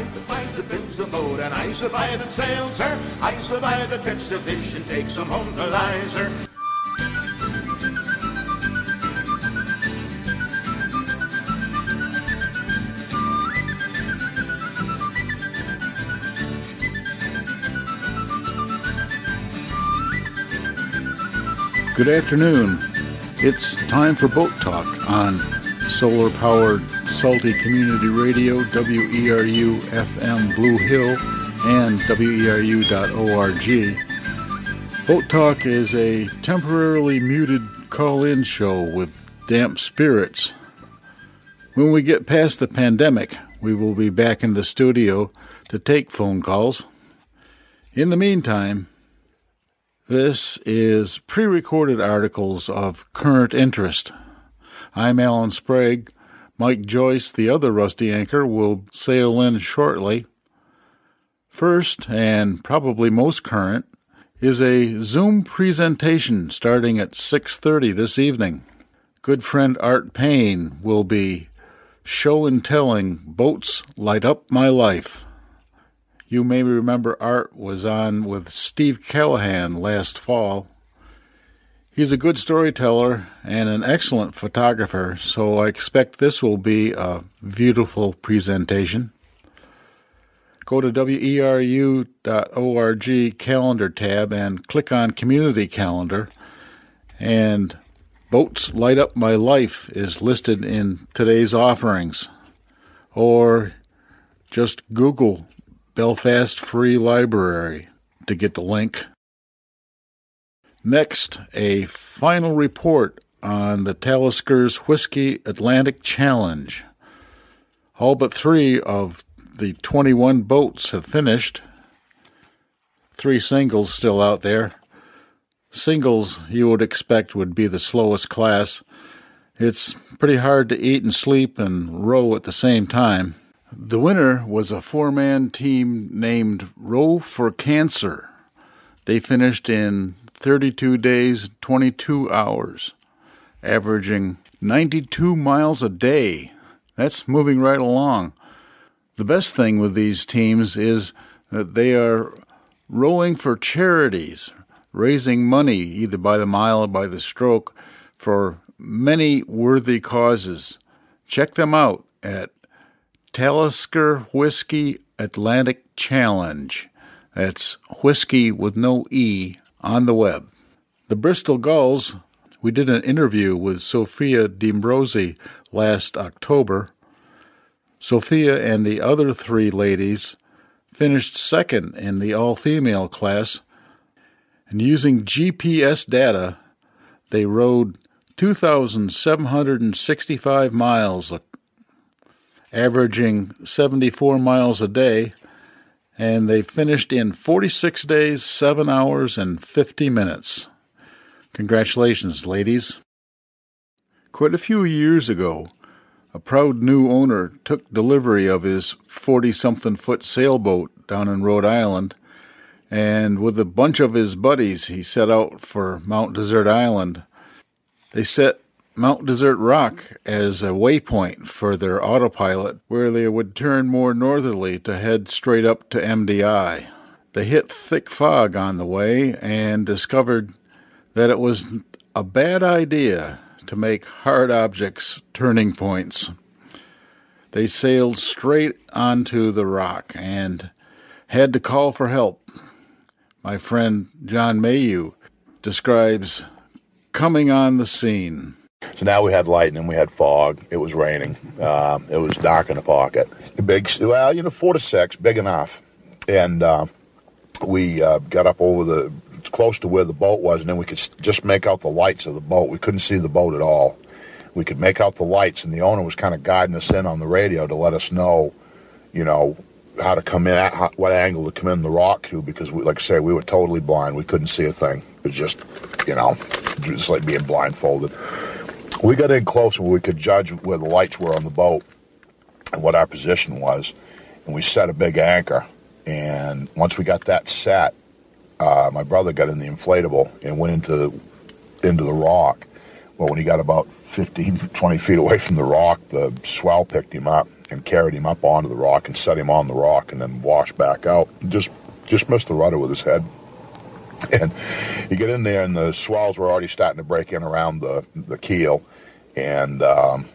The of boat, and I the sails. I supply the fish and take some home to Lizer. Good afternoon. It's time for Boat Talk on solar powered Salty Community Radio, WERU FM Blue Hill, and WERU.org. Boat Talk is a temporarily muted call in show with damp spirits. When we get past the pandemic, we will be back in the studio to take phone calls. In the meantime, this is pre recorded articles of current interest. I'm Alan Sprague. Mike Joyce, the other Rusty anchor, will sail in shortly. First, and probably most current, is a Zoom presentation starting at 6:30 this evening. Good friend Art Payne will be show and telling Boats Light Up My Life. You may remember Art was on with Steve Callahan last fall. He's a good storyteller and an excellent photographer, so I expect this will be a beautiful presentation. Go to weru.org calendar tab and click on Community Calendar, and Boats Light Up My Life is listed in today's offerings. Or just Google Belfast Free Library to get the link. Next, a final report on the Taliskers Whisky Atlantic Challenge. All but three of the 21 boats have finished. Three singles still out there. Singles, you would expect, would be the slowest class. It's pretty hard to eat and sleep and row at the same time. The winner was a four man team named Row for Cancer. They finished in 32 days, 22 hours, averaging 92 miles a day. That's moving right along. The best thing with these teams is that they are rowing for charities, raising money either by the mile or by the stroke for many worthy causes. Check them out at Talisker Whisky Atlantic Challenge. That's whiskey with no E on the web. The Bristol Gulls, we did an interview with Sophia D'Ambrosi last October. Sophia and the other three ladies finished second in the all female class, and using GPS data, they rowed 2,765 miles averaging 74 miles a day, and they finished in 46 days, 7 hours, and 50 minutes. Congratulations, ladies. Quite a few years ago, a proud new owner took delivery of his 40 something foot sailboat down in Rhode Island, and with a bunch of his buddies, he set out for Mount Desert Island. They set Mount Desert Rock as a waypoint for their autopilot, where they would turn more northerly to head straight up to MDI. They hit thick fog on the way and discovered that it was a bad idea to make hard objects turning points. They sailed straight onto the rock and had to call for help. My friend John Mayu describes coming on the scene. So now we had lightning, we had fog, it was raining, uh, it was dark in the pocket. Big, well, you know, four to six, big enough. And uh, we uh, got up over the, close to where the boat was, and then we could just make out the lights of the boat. We couldn't see the boat at all. We could make out the lights, and the owner was kind of guiding us in on the radio to let us know, you know, how to come in, at how, what angle to come in the rock to, because, we, like I say, we were totally blind. We couldn't see a thing. It was just, you know, just like being blindfolded. We got in close where we could judge where the lights were on the boat and what our position was, and we set a big anchor. And once we got that set, uh, my brother got in the inflatable and went into into the rock. Well, when he got about 15, 20 feet away from the rock, the swell picked him up and carried him up onto the rock and set him on the rock and then washed back out. Just just missed the rudder with his head. And you get in there, and the swells were already starting to break in around the the keel, and um,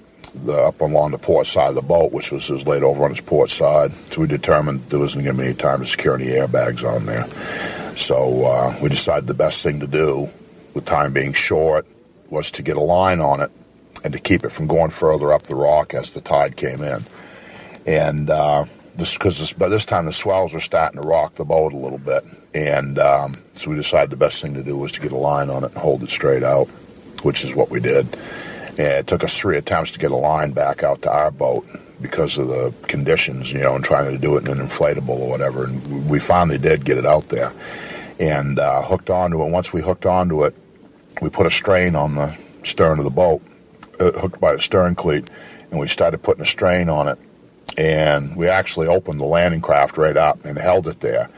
the up along the port side of the boat, which was, was laid over on its port side. So we determined there wasn't going to be any time to secure any airbags on there. So uh, we decided the best thing to do, with time being short, was to get a line on it and to keep it from going further up the rock as the tide came in. And uh, this because by this time the swells were starting to rock the boat a little bit, and um, so we decided the best thing to do was to get a line on it and hold it straight out, which is what we did. And it took us three attempts to get a line back out to our boat because of the conditions, you know, and trying to do it in an inflatable or whatever. And we finally did get it out there and uh, hooked onto it. Once we hooked onto it, we put a strain on the stern of the boat, uh, hooked by a stern cleat, and we started putting a strain on it. And we actually opened the landing craft right up and held it there.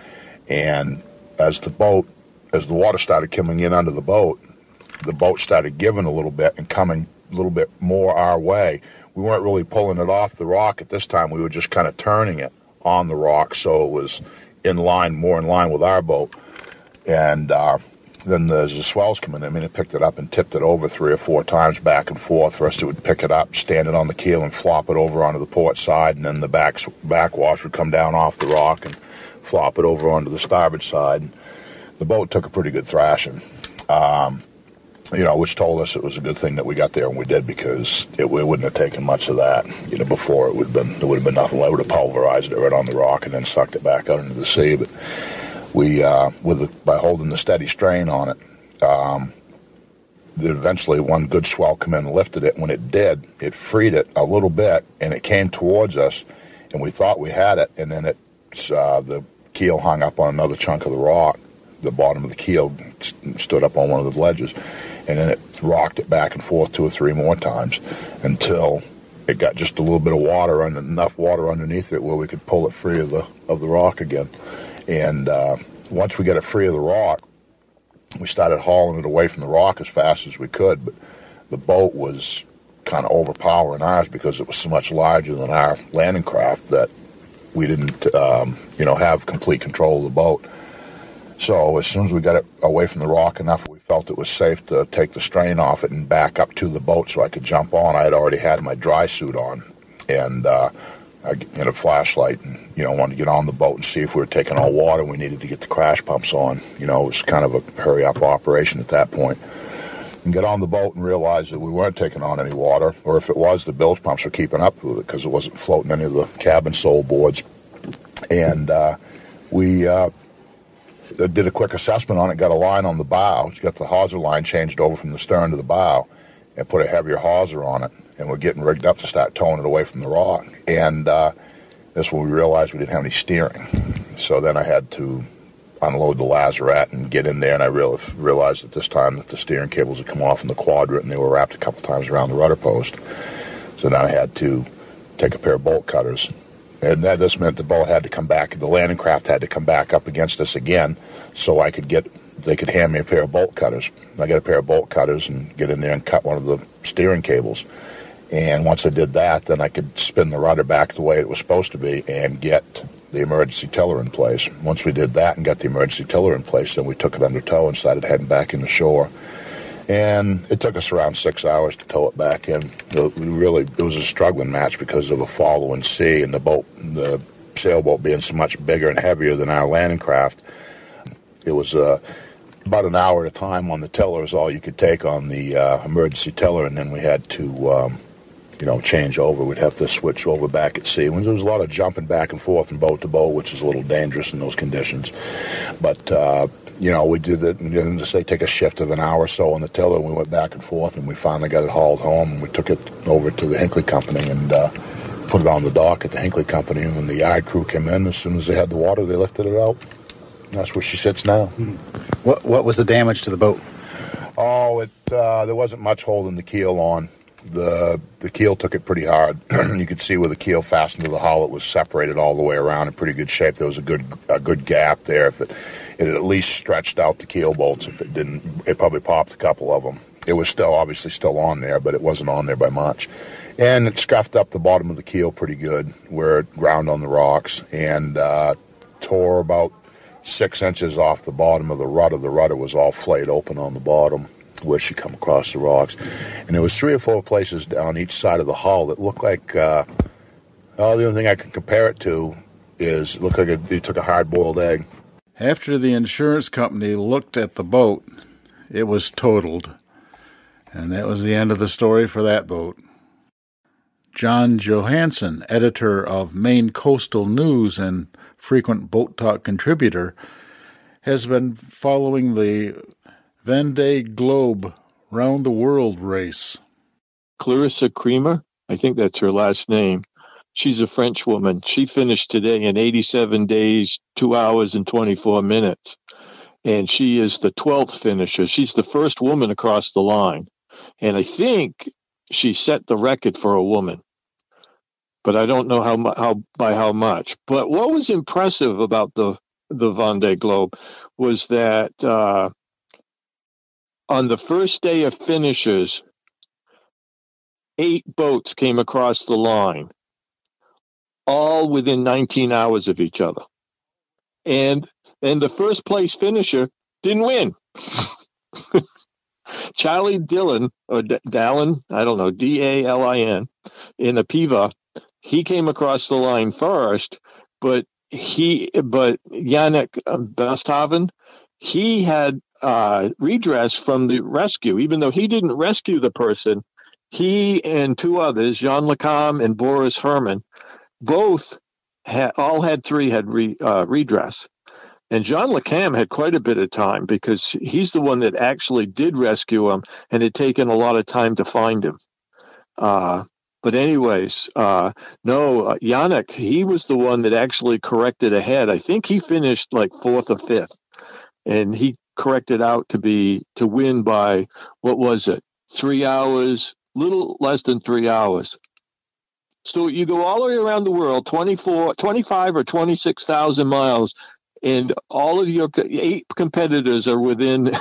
And as the boat, as the water started coming in under the boat, the boat started giving a little bit and coming a little bit more our way. We weren't really pulling it off the rock at this time. We were just kind of turning it on the rock so it was in line, more in line with our boat. And uh, then the, the swells coming in, I mean, it picked it up and tipped it over three or four times back and forth. First, it would pick it up, stand it on the keel, and flop it over onto the port side, and then the back backwash would come down off the rock and flop it over onto the starboard side. The boat took a pretty good thrashing. Um, you know, which told us it was a good thing that we got there and we did because it, it wouldn't have taken much of that. You know, before it would have been there would have been nothing. I would have pulverized it right on the rock and then sucked it back out into the sea. But we, uh, with the, by holding the steady strain on it, um, eventually one good swell came in and lifted it. When it did, it freed it a little bit and it came towards us, and we thought we had it, and then it uh, the keel hung up on another chunk of the rock. The bottom of the keel st- stood up on one of the ledges, and then it rocked it back and forth two or three more times until it got just a little bit of water enough water underneath it where we could pull it free of the of the rock again. And uh, once we got it free of the rock, we started hauling it away from the rock as fast as we could. But the boat was kind of overpowering ours because it was so much larger than our landing craft that we didn't, um, you know, have complete control of the boat. So as soon as we got it away from the rock enough, we felt it was safe to take the strain off it and back up to the boat so I could jump on. I had already had my dry suit on, and uh, I had a flashlight and, you know, wanted to get on the boat and see if we were taking all water. We needed to get the crash pumps on. You know, it was kind of a hurry up operation at that point. And get on the boat and realize that we weren't taking on any water, or if it was, the bilge pumps were keeping up with it because it wasn't floating any of the cabin sole boards. And uh, we uh, did a quick assessment on it, got a line on the bow, got the hawser line changed over from the stern to the bow, and put a heavier hawser on it and we're getting rigged up to start towing it away from the rock. And uh, that's when we realized we didn't have any steering. So then I had to unload the lazarette and get in there, and I real- realized at this time that the steering cables had come off in the quadrant and they were wrapped a couple times around the rudder post. So then I had to take a pair of bolt cutters. And that just meant the boat had to come back, the landing craft had to come back up against us again so I could get they could hand me a pair of bolt cutters. I got a pair of bolt cutters and get in there and cut one of the steering cables. And once I did that, then I could spin the rudder back the way it was supposed to be and get the emergency tiller in place. Once we did that and got the emergency tiller in place, then we took it under tow and started heading back in the shore. And it took us around six hours to tow it back in. We really, it was a struggling match because of a following sea and the boat, the sailboat being so much bigger and heavier than our landing craft. It was uh, about an hour at a time on the tiller is all you could take on the uh, emergency tiller, and then we had to um, you know, change over. We'd have to switch over back at sea. When there was a lot of jumping back and forth from boat to boat, which is a little dangerous in those conditions. But uh, you know, we did it, and just say take a shift of an hour or so on the tiller, and we went back and forth, and we finally got it hauled home, and we took it over to the Hinckley Company and uh, put it on the dock at the Hinckley Company. And when the yard crew came in, as soon as they had the water, they lifted it out. that's where she sits now. What What was the damage to the boat? Oh, it uh, there wasn't much holding the keel on the the keel took it pretty hard. you could see where the keel fastened to the hull; it was separated all the way around in pretty good shape. There was a good a good gap there. It, it at least stretched out the keel bolts. If it didn't, it probably popped a couple of them. it was still obviously still on there, but it wasn't on there by much. And it scuffed up the bottom of the keel pretty good where it ground on the rocks and uh, tore about six inches off the bottom of the rudder. The rudder was all flayed open on the bottom where she come across the rocks. And there was three or four places down each side of the hull that looked like, uh, oh, the only thing I can compare it to is it looked like a, you took a hard-boiled egg. After the insurance company looked at the boat, it was totaled. And that was the end of the story for that boat. John Johansen, editor of Maine Coastal News and frequent Boat Talk contributor, has been following the Vendée Globe Round the World race. Clarissa Crémer, I think that's her last name. She's a French woman. She finished today in 87 days, 2 hours, and 24 minutes. And she is the 12th finisher. She's the first woman across the line. And I think she set the record for a woman but I don't know how how by how much. But what was impressive about the the Vendée Globe was that uh, on the first day of finishers, eight boats came across the line, all within 19 hours of each other, and and the first place finisher didn't win. Charlie Dillon or D- Dalin, I don't know, D A L I N, in Apivia he came across the line first, but he but Yannick Bestaven, he had uh, redress from the rescue, even though he didn't rescue the person. He and two others, Jean Le Cam and Boris Herrmann, both had all had three had re, uh, redress. And Jean Le Cam had quite a bit of time because he's the one that actually did rescue him, and it taken a lot of time to find him. Uh, but anyways, uh, no, uh, Yannick, he was the one that actually corrected ahead. I think he finished like fourth or fifth, and he corrected out to be to win by what was it? Three hours, little less than three hours. So you go all the way around the world, 24, 25 or 26,000 miles, and all of your eight competitors are within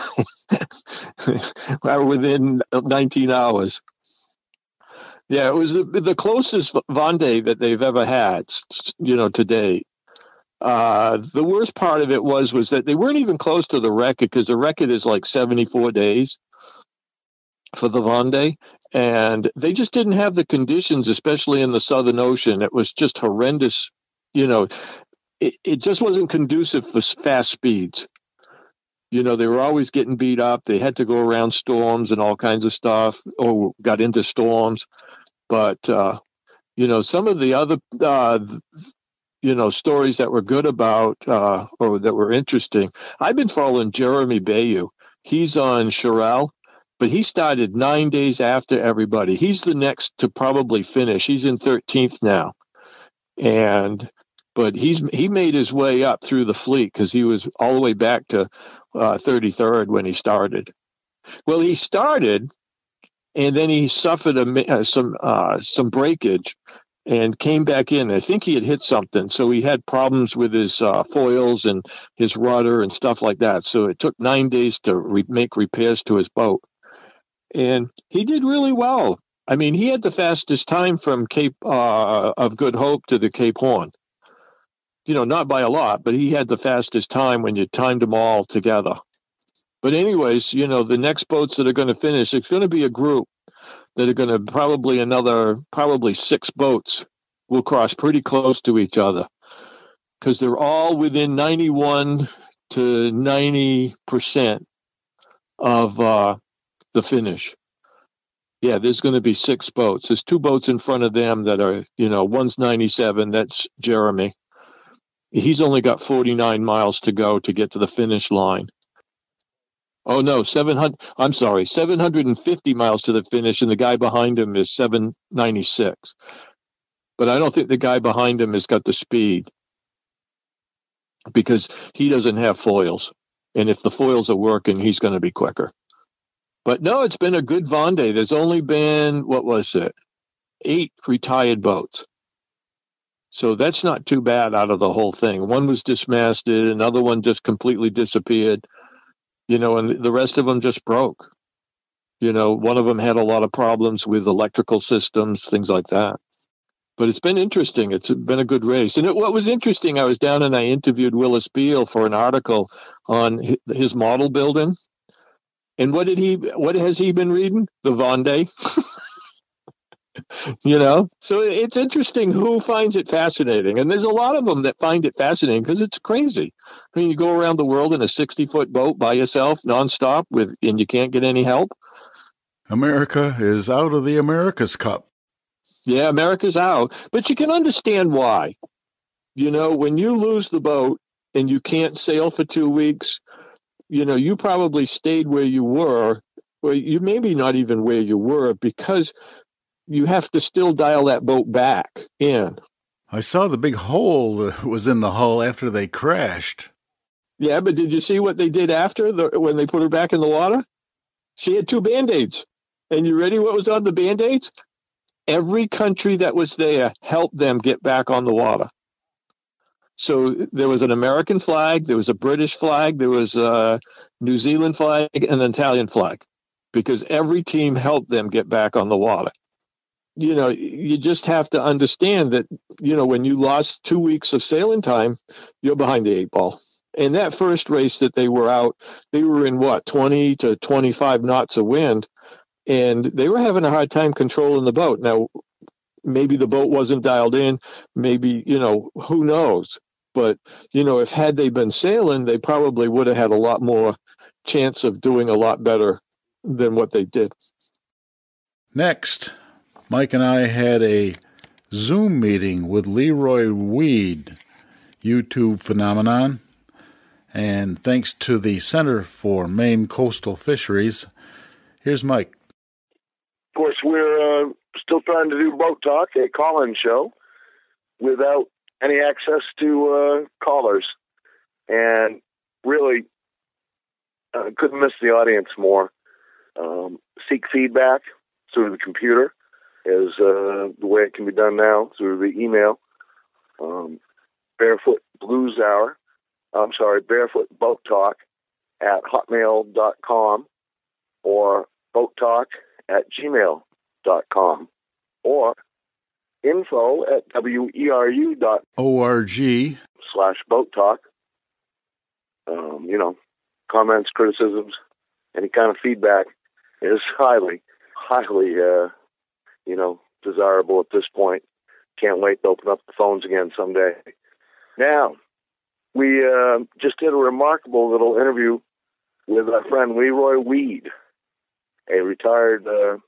are within 19 hours. Yeah, it was the, the closest Vendée that they've ever had, you know, to date. Uh, the worst part of it was was that they weren't even close to the record because the record is like 74 days for the Vendée, and they just didn't have the conditions, especially in the Southern Ocean. It was just horrendous. You know, it, it just wasn't conducive for fast speeds. You know, they were always getting beat up. They had to go around storms and all kinds of stuff, or got into storms. But uh, you know, some of the other uh, you know stories that were good about uh, or that were interesting. I've been following Jeremy Beyou. He's on Charal, but he started nine days after everybody. He's the next to probably finish. He's in 13th now, and but he's he made his way up through the fleet because he was all the way back to uh, 33rd when he started. Well, he started and then he suffered a, uh, some uh, some breakage and came back in. I think he had hit something, so he had problems with his uh, foils and his rudder and stuff like that. So it took nine days to re- make repairs to his boat, and he did really well. I mean, he had the fastest time from Cape uh, of Good Hope to the Cape Horn. You know, not by a lot, but he had the fastest time when you timed them all together. But anyways, you know, the next boats that are going to finish, it's going to be a group that are going to probably another probably six boats will cross pretty close to each other because they're all within 91 to 90 percent of uh, the finish. Yeah, there's going to be six boats. There's two boats in front of them that are, you know, one's 97. That's Jeremy. He's only got 49 miles to go to get to the finish line. Oh no, 700 I'm sorry, 750 miles to the finish and the guy behind him is 796. But I don't think the guy behind him has got the speed because he doesn't have foils. And if the foils are working, he's going to be quicker. But no, it's been a good Vendée. There's only been what was it? 8 retired boats. So that's not too bad out of the whole thing. One was dismasted, another one just completely disappeared you know, and the rest of them just broke. You know, one of them had a lot of problems with electrical systems, things like that. But it's been interesting. It's been a good race. And it, what was interesting, I was down and I interviewed Willis Beall for an article on his model building. And what did he? What has he been reading? The Vendée. you know? So it's interesting who finds it fascinating and there's a lot of them that find it fascinating because it's crazy. I mean you go around the world in a 60 foot boat by yourself nonstop with and you can't get any help. America is out of the america's cup. Yeah america's out. But you can understand why. You know when you lose the boat and you can't sail for two weeks you know you probably stayed where you were well, you maybe not even where you were because you have to still dial that boat back in. I saw the big hole that was in the hull after they crashed. Yeah, but did you see what they did after the, when they put her back in the water? She had two band aids. And you ready what was on the band aids? Every country that was there helped them get back on the water. So there was an American flag, there was a British flag, there was a New Zealand flag, and an Italian flag, because every team helped them get back on the water you know, you just have to understand that, you know, when you lost two weeks of sailing time, you're behind the eight ball. And that first race that they were out, they were in what, 20 to 25 knots of wind, and they were having a hard time controlling the boat. Now, maybe the boat wasn't dialed in, maybe, you know, who knows? But, you know, if had they been sailing, they probably would have had a lot more chance of doing a lot better than what they did. Next, Mike and I had a Zoom meeting with Leroy Weed, YouTube phenomenon, and thanks to the Center for Maine Coastal Fisheries. Here's Mike. Of course, we're uh, still trying to do Boat Talk, a call in show, without any access to uh, callers. And really, uh, couldn't miss the audience more. Um, seek feedback through the computer is uh, the way it can be done now through the email. Um, Barefoot Blues Hour. I'm sorry, Barefoot Boat Talk at hotmail.com or boat talk at gmail.com or info at weru dot org slash boat talk. Um, you know, comments, criticisms, any kind of feedback is highly, highly uh, you know, desirable at this point. Can't wait to open up the phones again someday. Now, we uh, just did a remarkable little interview with our friend Leroy Weed, a retired uh,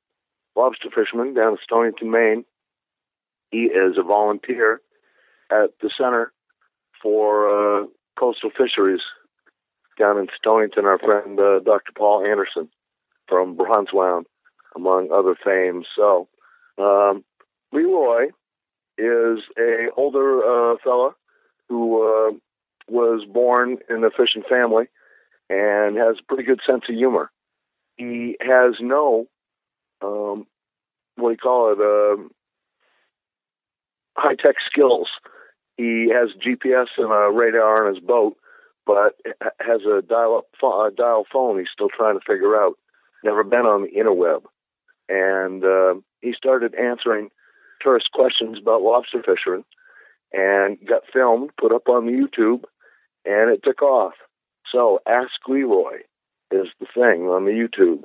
lobster fisherman down in Stonington, Maine. He is a volunteer at the Center for uh, Coastal Fisheries down in Stonington. Our friend uh, Dr. Paul Anderson from Bronzewand, among other fames. So um, Leroy is a older uh, fella who uh, was born in a fishing family and has a pretty good sense of humor. He has no, um, what do you call it, uh, high tech skills. He has GPS and a radar on his boat, but has a dial up dial phone. He's still trying to figure out. Never been on the interweb, and uh, he started answering tourist questions about lobster fishing and got filmed, put up on the YouTube, and it took off. So Ask Leroy is the thing on the YouTube.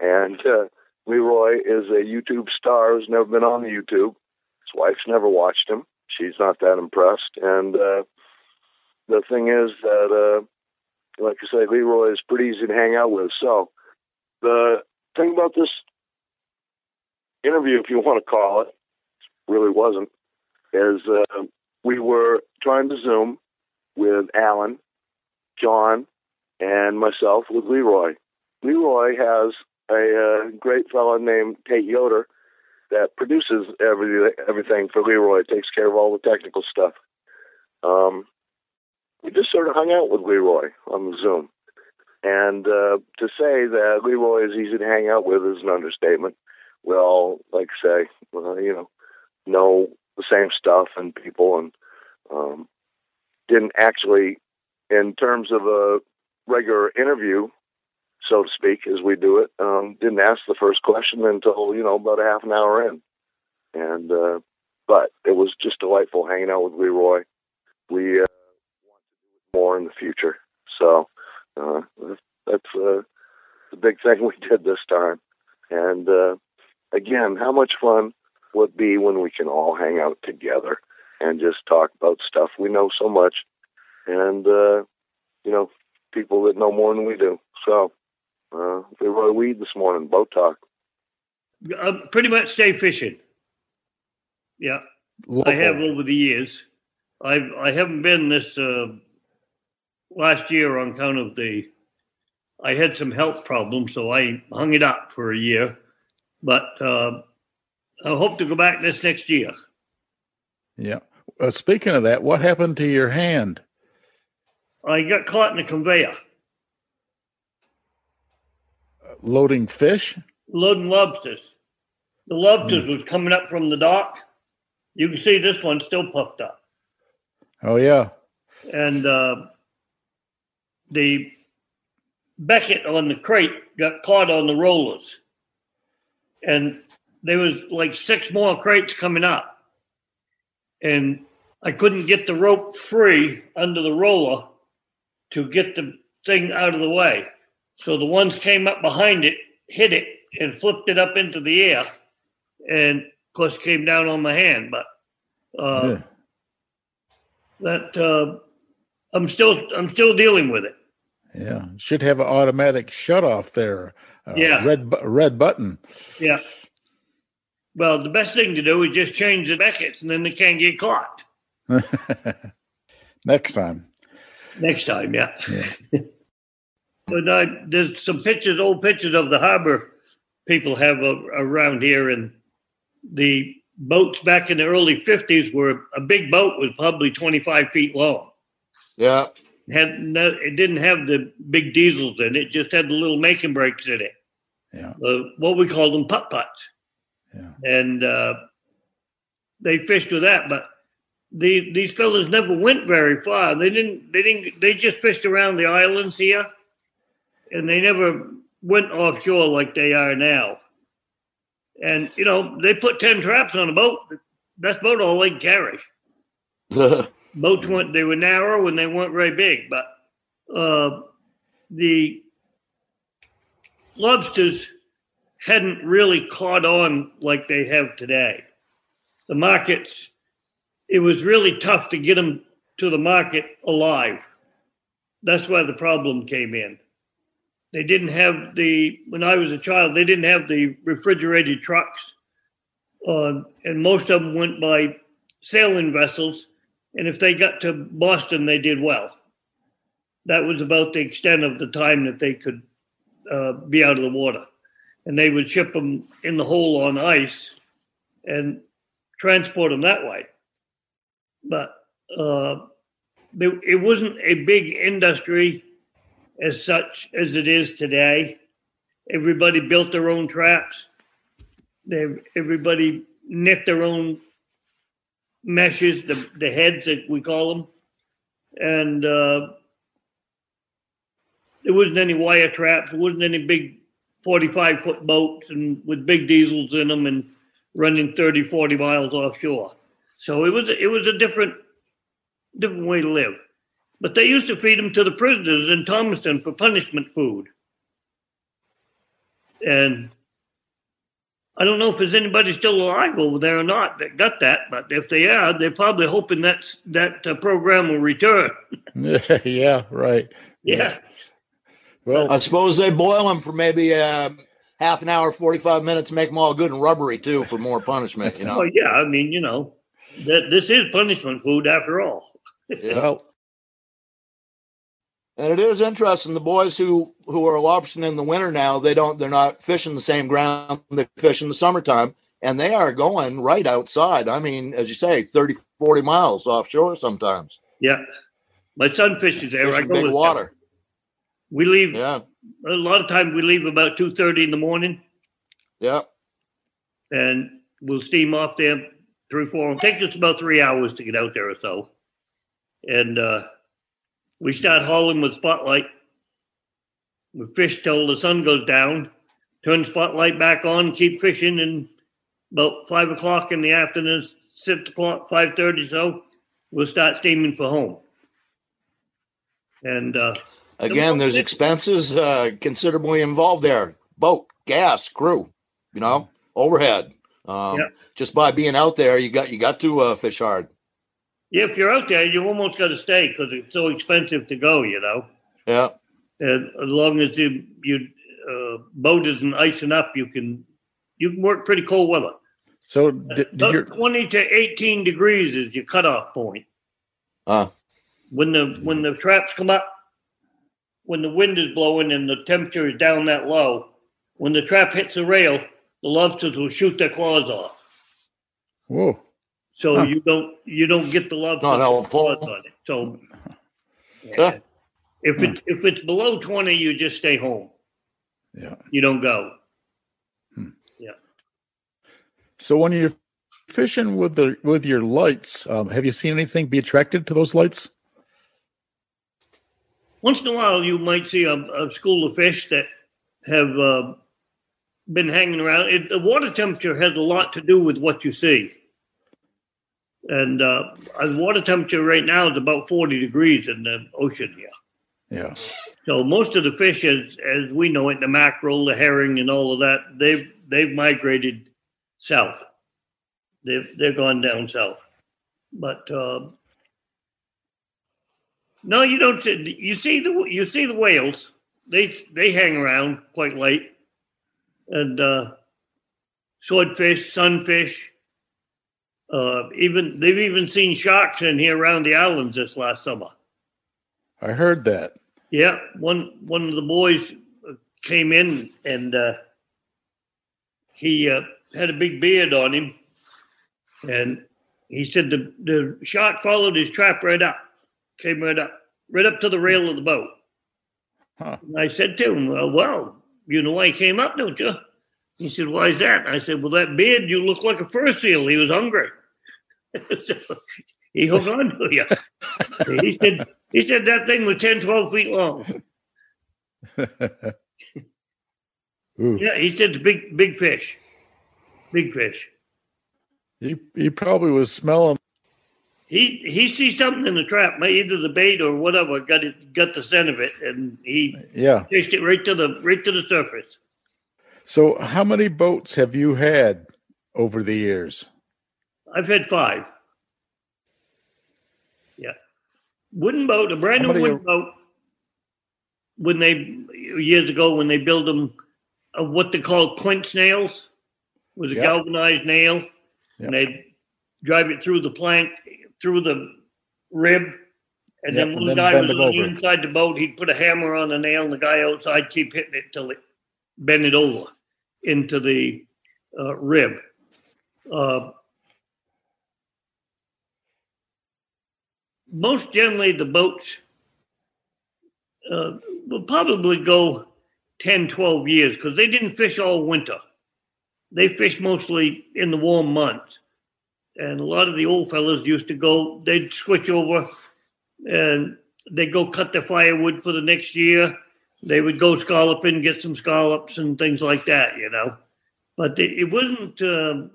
And uh, Leroy is a YouTube star who's never been on the YouTube. His wife's never watched him. She's not that impressed. And uh, the thing is that, uh, like I say, Leroy is pretty easy to hang out with. So the thing about this interview, if you want to call it, really wasn't, is uh, we were trying to Zoom with Alan, John, and myself with Leroy. Leroy has a uh, great fellow named Tate Yoder that produces every, everything for Leroy, takes care of all the technical stuff. Um, we just sort of hung out with Leroy on the Zoom. And uh, to say that Leroy is easy to hang out with is an understatement we all, like say, uh, you know, know the same stuff and people, and um, didn't actually, in terms of a regular interview, so to speak, as we do it. Um, didn't ask the first question until you know about a half an hour in, and uh, but it was just delightful hanging out with Leroy. We uh, want to do more in the future, so uh, that's uh, the big thing we did this time. And uh, again, how much fun would it be when we can all hang out together and just talk about stuff we know so much, and uh, you know, people that know more than we do. So uh, Leroy Weed this morning, boat talk. Uh, pretty much stay fishing. Yeah, Local. I have over the years. I've I haven't been this uh, last year on account of the. I had some health problems, so I hung it up for a year. But uh, I hope to go back this next year. Yeah. Uh, speaking of that, what happened to your hand? I got caught in a conveyor Loading fish? loading lobsters. The lobsters was coming up from the dock. You can see this one still puffed up. Oh yeah. and uh, the becket on the crate got caught on the rollers, and there was like six more crates coming up, and I couldn't get the rope free under the roller to get the thing out of the way. So the ones came up behind it, hit it, and flipped it up into the air, and of course came down on my hand. But uh, Yeah. that uh, I'm still I'm still dealing with it. Yeah. Should have an automatic shut off there. Uh, Yeah. Red bu- red button. Yeah. Well, the best thing to do is just change the beckets, and then they can't get caught Next time. next time. Yeah. Yeah. but uh, there's some pictures, old pictures of the harbor people have uh, around here, and the boats back in the early '50s were a big boat was probably 25 feet long. Yeah. Had no, it didn't have the big diesels in it; just had the little make-and-breaks in it. Yeah. uh, what we called them putt putts. Yeah. And uh, they fished with that, but the, these fellas never went very far. They didn't. They didn't. They just fished around the islands here, and they never went offshore like they are now. And you know, they put ten traps on a boat. That's boat all they can carry boats weren't they were narrow and they weren't very big but uh, the lobsters hadn't really caught on like they have today. The markets it was really tough to get them to the market alive. That's why the problem came in. They didn't have the when i was a child they didn't have the refrigerated trucks uh, and most of them went by sailing vessels and if they got to Boston, they did well. That was about the extent of the time that they could uh, be out of the water. And they would ship them in the hole on ice and transport them that way. But uh, it wasn't a big industry as such as it is today. Everybody built their own traps. They, everybody knit their own meshes, the, the heads that we call them. And uh, there wasn't any wire traps. There wasn't any big 45 foot boats and with big diesels in them and running 30, 40 miles offshore. So it was it was a different different way to live. But they used to feed them to the prisoners in Thomaston for punishment food. And I don't know if there's anybody still alive over there or not that got that, but if they are, they're probably hoping that that uh, program will return. yeah, right. yeah, Well, I suppose they boil them for maybe uh, half an hour, 45 minutes, make them all good and rubbery too for more punishment, you oh know? yeah. I mean, you know, that this is punishment food after all. Yeah. well, And it is interesting. The boys who, who are lobstering in the winter now, they don't, they're not fishing the same ground they fish in the summertime. And they are going right outside. I mean, as you say, 30, 40 miles offshore sometimes. Yeah, my son fishes there. I Fishing go big with him. water. We leave Yeah. a lot of times. We leave about two thirty in the morning, Yeah. and we'll steam off there three, four. It'll take us about three hours to get out there or so. And uh, we start hauling with spotlight We fish till the sun goes down, turn spotlight back on, keep fishing, and about five o'clock in the afternoon, six o'clock, five thirty, so we'll start steaming for home. And uh, Again, there's expenses uh, considerably involved there. Boat, gas, crew, you know, overhead. Um. Just by being out there, you got you got to uh, fish hard. If you're out there, you almost got to stay because it's so expensive to go. You know. Yeah, And as long as you you uh, boat isn't icing up, you can you can work pretty cold weather. So did About your twenty to eighteen degrees is your cutoff point. uh, When the when the traps come up, when the wind is blowing and the temperature is down that low, when the trap hits the rail, the lobsters will shoot their claws off. whoa? So Huh. you don't you don't get the love No, no, claws on it. So Huh. if it if it's below twenty, you just stay home. Yeah. You don't go. Yeah. So when you're fishing with the with your lights, um, have you seen anything be attracted to those lights? Once in a while, you might see a, a school of fish that have uh, been hanging around. It, the water temperature has a lot to do with what you see. And uh, the water temperature right now is about 40 degrees in the ocean here. Yeah. So most of the fish, as, as we know it, the mackerel, the herring, and all of that, they've they've migrated south. They've they've gone down south. But uh, no, you don't. see- You see the you see the whales. They they hang around quite late, and uh, swordfish, sunfish. Uh, even they've even seen sharks in here around the islands this last summer. I heard that. Yeah, one one of the boys came in and uh, he uh, had a big beard on him, and he said the the shark followed his trap right up, came right up, right up to the rail of the boat. Huh. And I said to him, "Well, well, you know why he came up, don't you?" He said, "Why is that?" I said, "Well, that beard, you look like a fur seal. He was hungry." So he hooked on to you. he said, "He said that thing was 10, 12 feet long." Yeah, he said the big big fish. Big fish. He he probably was smelling. He he sees something in the trap, either the bait or whatever, got it got the scent of it, and he Yeah. chased it right to the right to the surface. So how many boats have you had over the years? I've had five. Yeah. Wooden boat, a brand How new wooden boat. When they years ago when they built them uh, what they call clinch nails with a Yep. galvanized nail Yep. and they drive it through the plank through the rib and Yep, then and when then the guy was on the inside the boat he'd put a hammer on the nail and the guy outside keep hitting it till it bend it over into the uh, rib uh, most generally the boats uh, will probably go 10 12 years because they didn't fish all winter. They fish mostly in the warm months. And a lot of the old fellas used to go they'd switch over and they'd go cut their firewood for the next year. They would go scalloping get some scallops and things like that you know. But it, it wasn't um,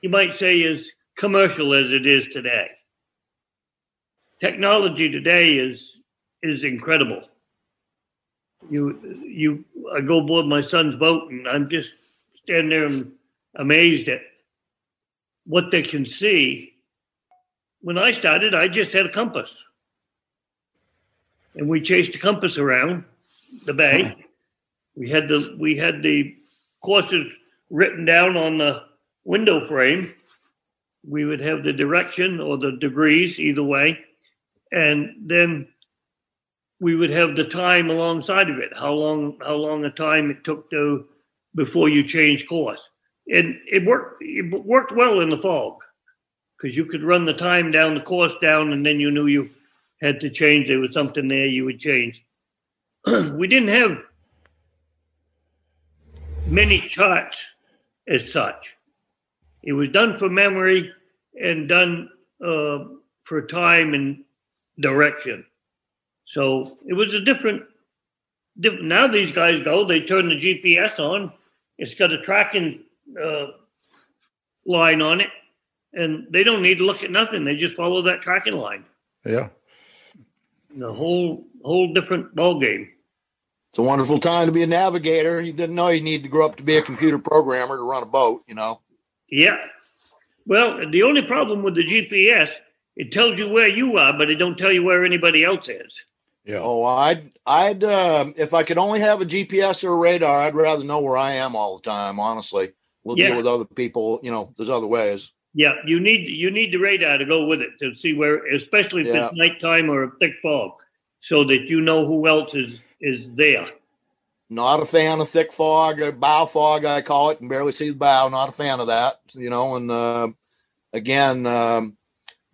you might say as commercial as it is today technology today is is incredible. You you i go aboard my son's boat and i'm just standing there and amazed at what they can see. When i started i just had a compass. And we chased the compass around the bay. Hmm. We had the we had the courses written down on the window frame. We would have the direction or the degrees either way and then we would have the time alongside of it how long how long a time it took to before you change course. And it worked it worked well in the fog because you could run the time down the course down and then you knew you had to change there was something there you would change. We didn't have many charts as such. It was done for memory and done uh, for time and direction so it was a different diff- now these guys go, they turn the GPS on. It's got a tracking uh, line on it, and they don't need to look at nothing. They just follow that tracking line. Yeah. The whole whole different ball game. It's a wonderful time to be a navigator. You didn't know you need to grow up to be a computer programmer to run a boat, you know. Yeah. Well, the only problem with the GPS, it tells you where you are, but it don't tell you where anybody else is. Yeah. Oh, I'd, I'd, um, if I could only have a GPS or a radar, I'd rather know where I am all the time. Honestly, we'll Yeah. deal with other people. You know, there's other ways. Yeah, you need you need the radar to go with it to see where, especially if Yeah. it's nighttime or a thick fog, so that you know who else is is there. Not a fan of thick fog, or bow fog, I call it. Can barely see the bow. Not a fan of that. You know, and uh, again, um,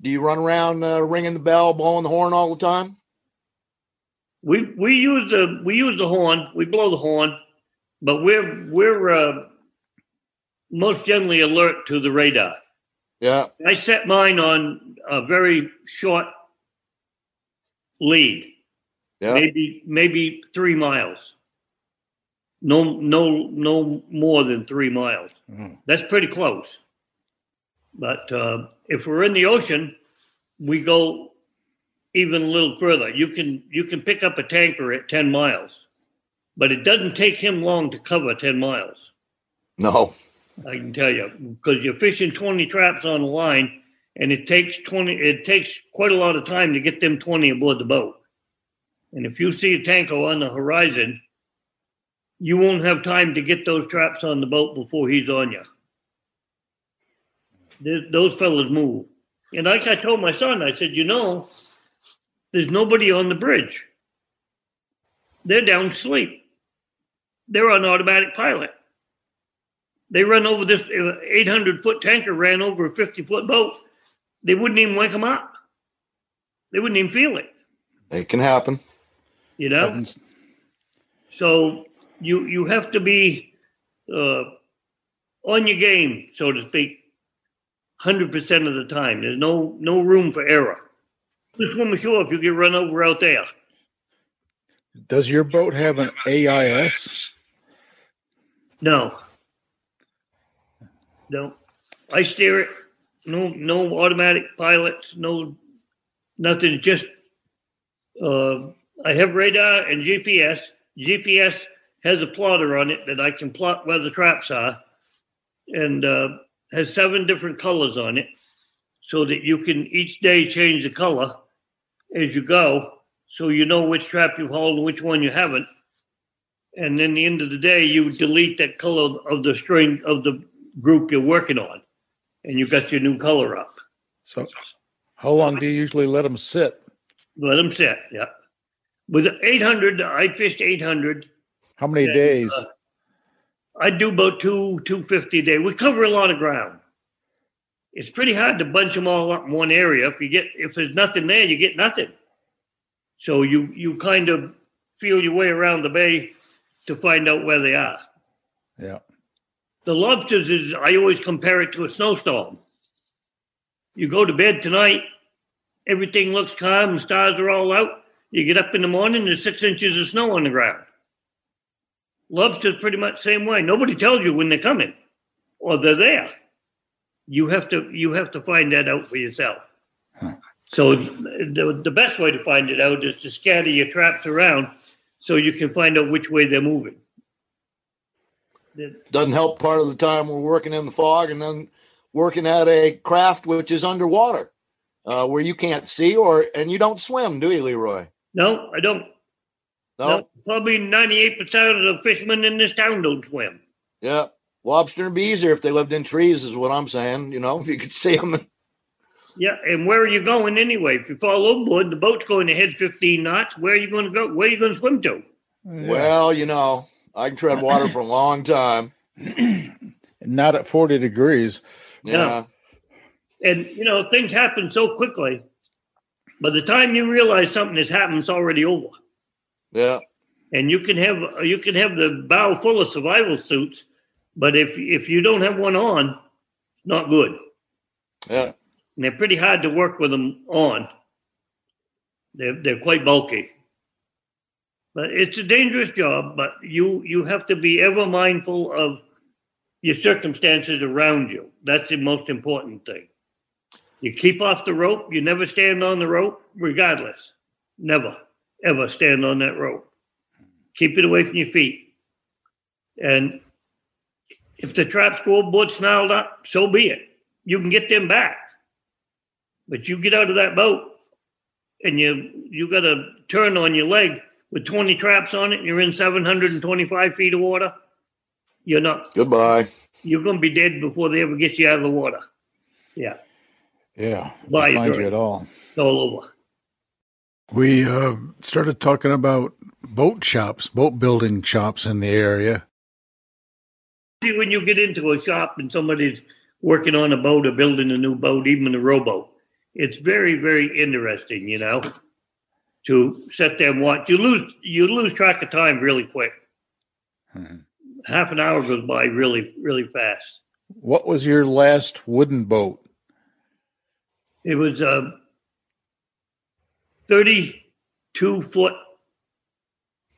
do you run around uh, ringing the bell, blowing the horn all the time? We we use the we use the horn, we blow the horn, but we're we're uh, most generally alert to the radar. Yeah, I set mine on a very short lead. yeah. maybe maybe three miles. No, no, no more than three miles. Mhm. That's pretty close. But uh, if we're in the ocean, we go even a little further. You can you can pick up a tanker at ten miles, but it doesn't take him long to cover ten miles. No, I can tell you because you're fishing 20 traps on the line, and it takes 20. It takes quite a lot of time to get them 20 aboard the boat. And if you see a tanker on the horizon, you won't have time to get those traps on the boat before he's on you. Th- Those fellas move. And like I told my son, I said, you know, there's nobody on the bridge. They're down asleep. They're on automatic pilot. They run over this 800 foot tanker, ran over a 50 foot boat. They wouldn't even wake them up. They wouldn't even feel it, it can happen. you know? Happens. So you you have to be uh, on your game, so to speak, hundred percent of the time. There's no no room for error. Just swim ashore if you get run over out there. Does your boat have an AIS? No, no. I steer it. No no automatic pilots. No nothing. Just uh, I have radar and GPS. GPS has a plotter on it that I can plot where the traps are, and uh, has seven different colors on it, so that you can each day change the color as you go, so you know which trap you've hauled and which one you haven't. And then the end of the day, you delete that color of the string of the group you're working on, and you got your new color up. So, how long do you usually let them sit? Let them sit. Yeah. With 800, I fished 800. How many Yeah, days? uh, I do about two, 250 a day. We cover a lot of ground. It's pretty hard to bunch them all up in one area. If you get, if there's nothing there, you get nothing. So you, you kind of feel your way around the bay to find out where they are. Yeah. The lobsters is, I always compare it to a snowstorm. You go to bed tonight, everything looks calm, and stars are all out. You get up in the morning, there's six inches of snow on the ground. Lobsters pretty much same way. Nobody tells you when they're coming or they're there. You have to you have to find that out for yourself. So the, the best way to find it out is to scatter your traps around so you can find out which way they're moving. The- Doesn't help part of the time we're working in the fog and then working at a craft which is underwater, uh, where you can't see or and you don't swim, do you, Leroy? No, I don't. No. No, probably 98% of the fishermen in this town don't swim. Yeah. Lobster and be easier if they lived in trees, is what I'm saying. You know, if you could see them. Yeah, and where are you going anyway? If you fall overboard, the boat's going to head 15 knots. Where are you going to go? Where are you going to swim to? Well, you know, I can tread water for a long time. Not at 40 degrees. Yeah. And, you know, things happen so quickly. By the time you realize something has happened, it's already over. Yeah. And you can have you can have the bow full of survival suits, but if if you don't have one on, it's not good. Yeah. And they're pretty hard to work with them on. They're they're quite bulky. But it's a dangerous job, but you you have to be ever mindful of your circumstances around you. That's the most important thing. You keep off the rope. You never stand on the rope, regardless. Never, ever stand on that rope. Keep it away from your feet. And if the trap's board snarled up, so be it. You can get them back. But you get out of that boat and you you got a turn on your leg with 20 traps on it and you're in 725 feet of water, you're not Goodbye. you're gonna be dead before they ever get you out of the water. Yeah. Yeah, find you at all. It's all over. We uh, started talking about boat shops, boat building shops in the area. When you get into a shop and somebody's working on a boat or building a new boat, even a rowboat, it's very, very interesting, you know, to sit there and watch. You lose you lose track of time really quick. Mhm. Half an hour goes by really, really fast. What was your last wooden boat? It was a 32 foot.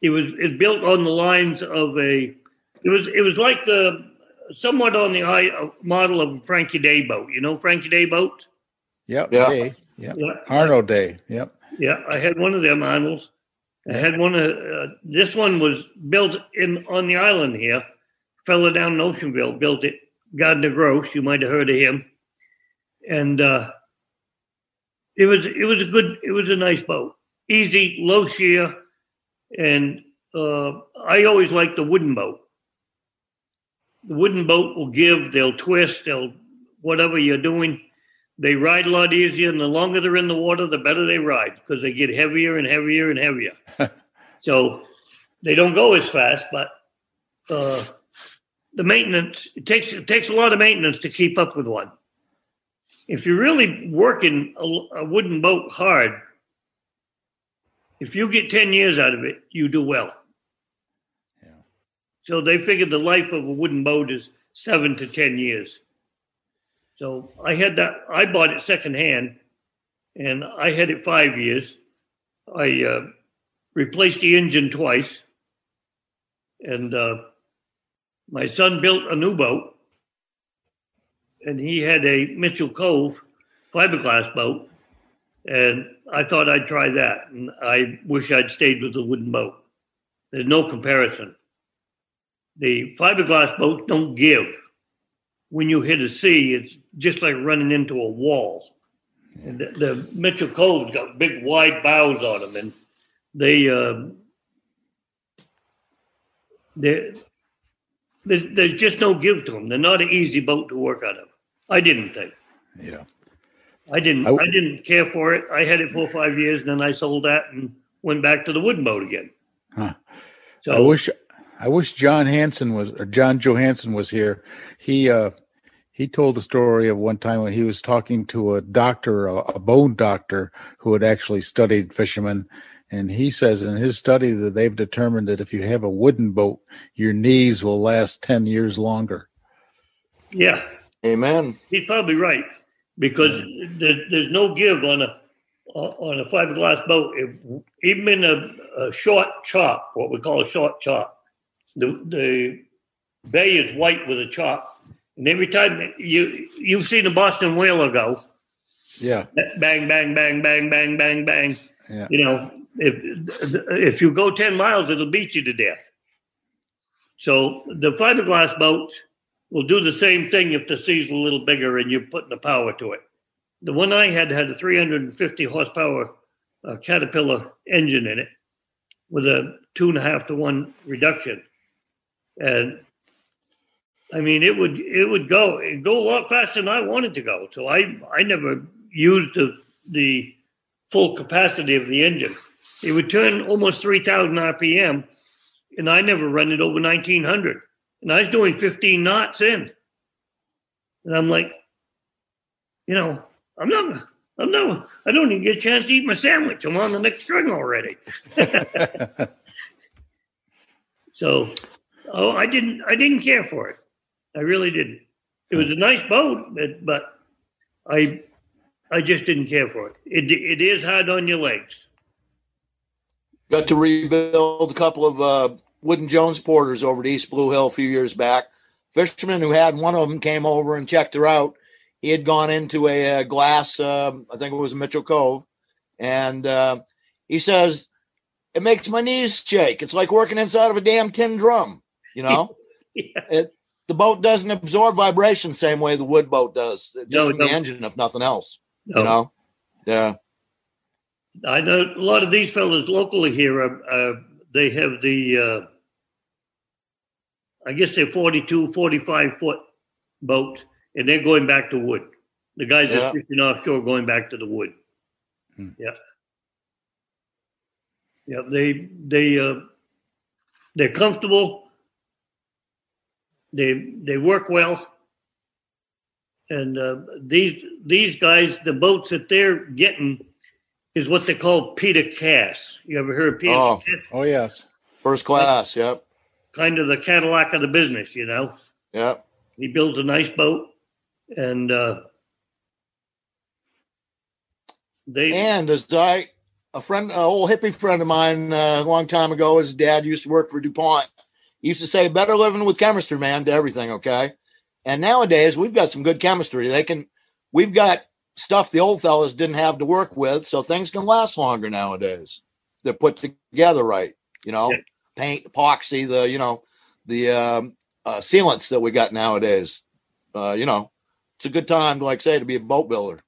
It was it built on the lines of a. It was it was like the somewhat on the eye uh, model of a Frankie Day boat. You know Frankie Day boat. Yep, Yeah. Day. Yep. Yeah, Arno Day. Yep. yeah. I had one of them Arnold's. I had one of uh, this one was built in on the island here. Fella down in Oceanville built it. Gardner Gross, you might have heard of him, and uh, it was it was a good it was a nice boat, easy, low shear, and uh, I always liked the wooden boat. The wooden boat will give, they'll twist, they'll whatever you're doing. They ride a lot easier, and the longer they're in the water, the better they ride because they get heavier and heavier and heavier. so they don't go as fast, but uh, the maintenance it takes it takes a lot of maintenance to keep up with one. If you're really working a, a wooden boat hard, if you get ten years out of it, you do well. Yeah. So they figured the life of a wooden boat is seven to ten years. So I had that. I bought it secondhand, and I had it five years. I uh, replaced the engine twice, and uh, my son built a new boat, and he had a Mitchell Cove fiberglass boat, and I thought I'd try that, and I wish I'd stayed with the wooden boat. There's no comparison. The fiberglass boats don't give. When you hit a sea, it's just like running into a wall. And the, the Mitchell Cove's got big, wide bows on them, and they uh, they there's, there's just no give to them. They're not an easy boat to work out of. I didn't think. Yeah. I didn't. I w- I didn't care for it. I had it for five years, and then I sold that and went back to the wooden boat again. Huh. So I wish I wish John Hansen was or John Johansen was here. He uh he told the story of one time when he was talking to a doctor, a, a bone doctor who had actually studied fishermen, and he says in his study that they've determined that if you have a wooden boat, your knees will last ten years longer. yeah, Amen. he's probably right because there, there's no give on a on a fiberglass boat. If, even in a, a short chop, what we call a short chop, the the bay is white with a chop, and every time you you've seen a Boston whaler go, Yeah, bang, bang, bang, bang, bang, bang, bang. Yeah. You know, if if you go ten miles, it'll beat you to death. So the fiberglass boats will do the same thing if the sea's a little bigger and you're putting the power to it. The one I had had a 350 horsepower uh, Caterpillar engine in it with a two and a half to one reduction, and I mean it would it would go it go a lot faster than I wanted to go. So I I never used the the full capacity of the engine. It would turn almost 3,000 RPM, and I never run it over 1,900. And I was doing 15 knots in. And I'm like, you know, I'm not, I'm not, I don't even get a chance to eat my sandwich. I'm on the next string already. so, oh, I didn't, I didn't care for it. I really didn't. It was a nice boat, but, but I, I just didn't care for it. It, it is hard on your legs. got to rebuild a couple of uh, wooden Jonesporters over to East Blue Hill a few years back. Fisherman who had one of them came over and checked her out. He had gone into a, a glass, um, I think it was Mitchell Cove, and uh, he says it makes my knees shake. It's like working inside of a damn tin drum. You know, Yeah. it the boat doesn't absorb vibration the same way the wood boat does. Just No, from the engine, if nothing else. No. You know, yeah. I know a lot of these fellas locally here. Uh, uh, they have the, uh, I guess they're 42, 45 foot boats, and they're going back to wood. The guys Yeah. are fishing offshore going back to the wood. Hmm. Yeah. Yeah, they they uh, they're comfortable. They they work well, and uh, these these guys, the boats that they're getting is what they call Peter Cass. You ever heard of Peter Oh. Cass? Oh, yes. First class. Yep. Kind of the Cadillac of the business, you know. Yeah. He builds a nice boat, and uh, they And as I, a friend, an old hippie friend of mine uh, a long time ago, his dad used to work for DuPont. He used to say, better living with chemistry, man, to everything. Okay. And nowadays we've got some good chemistry. They can, we've got stuff the old fellas didn't have to work with. So things can last longer nowadays. They're put together right, you know, Yeah. Paint, epoxy, the, you know, the um, uh, sealants that we got nowadays. Uh, you know, it's a good time, like say, to be a boat builder.